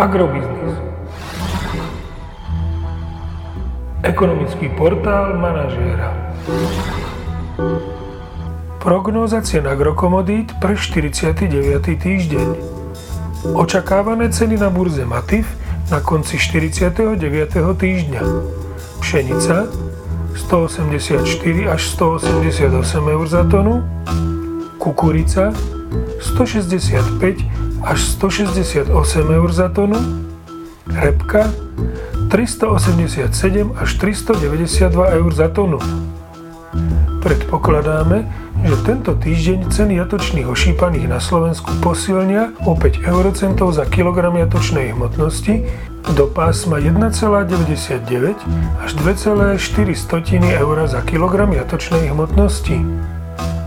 Agrobiznis. Ekonomický portál manažéra. Prognóza cien agrokomodít pre 49. týždeň. Očakávané ceny na burze Matif na konci 49. týždňa. Pšenica 184 až 188 eur za tonu, kukurica 165 až 168 eur za tonu, repka 387 až 392 eur za tonu. Predpokladáme, že tento týždeň ceny jatočných ošípaných na Slovensku posilnia o 5 eurocentov za kilogram jatočnej hmotnosti do pásma 1,99 až 2,4 eur za kilogram jatočnej hmotnosti.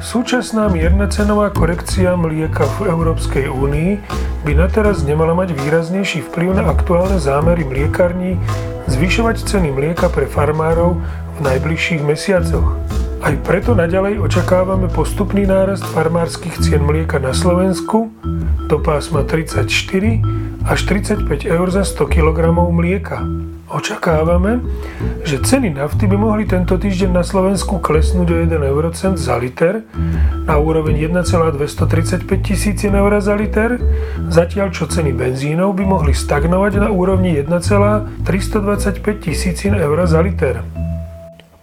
Súčasná mierna cenová korekcia mlieka v Európskej únii by na teraz nemala mať výraznejší vplyv na aktuálne zámery mliekarní zvyšovať ceny mlieka pre farmárov v najbližších mesiacoch. Aj preto naďalej očakávame postupný nárast farmárskych cien mlieka na Slovensku do pásma 34 až 35 eur za 100 kg mlieka. Očakávame, že ceny nafty by mohli tento týždeň na Slovensku klesnúť o 1 eurocent za liter na úroveň 1,235 tisícin eur za liter, zatiaľ čo ceny benzínov by mohli stagnovať na úrovni 1,325 tisícin eur za liter.